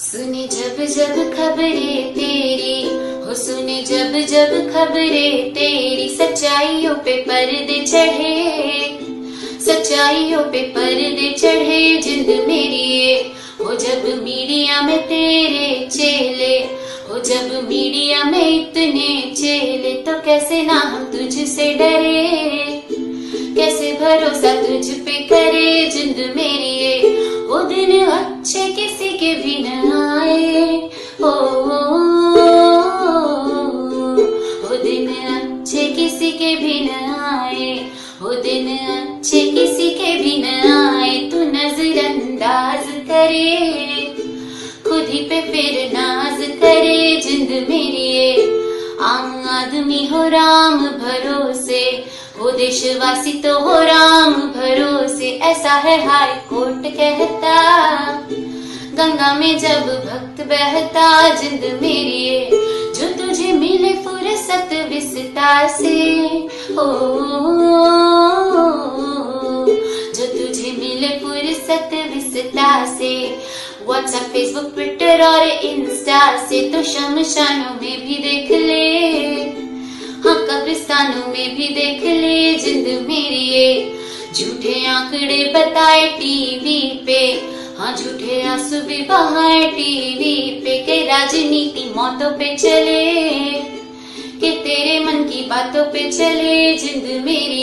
जब खबरें तेरी, हो सुने जब जब खबरें तेरी। सच्चाइयों पे पर्दे चढ़े, सच्चाइयों पे पर्दे चढ़े जिंद मेरी। ये हो जब मीडिया में तेरे चेले, हो जब मीडिया में इतने चेले तो कैसे ना हम तुझसे डरे? कैसे भरोसा तुझ पे करे जिंद मेरी? ये दिन अच्छे किसी के भी न आए ओ, वो दिन अच्छे किसी के भी न आए वो दिन अच्छे किसी के भी न आए तू नजरअंदाज करे खुद ही पे फिर नाज करे जिंद मेरी आम आदमी हो राम भरोसे वो देशवासी तो हो राम ऐसा है हाई कोर्ट कहता, गंगा में जब भक्त बहता, जिंद मेरी जो तुझे मिले फुर्सत विस्तार से, ओ, जो तुझे मिले फुर्सत विस्तार से व्हाट्सएप फेसबुक ट्विटर और इंस्टा से तो शमशानों में भी देख ले हाँ कब्रिस्तानों में भी देख झूठे आंकड़े बताए टीवी पे। हाँ झूठे आँसू भी बहाए टीवी पे के राजनीति मौतों पे चले, के तेरे मन की बातों पे चले जिंद मेरी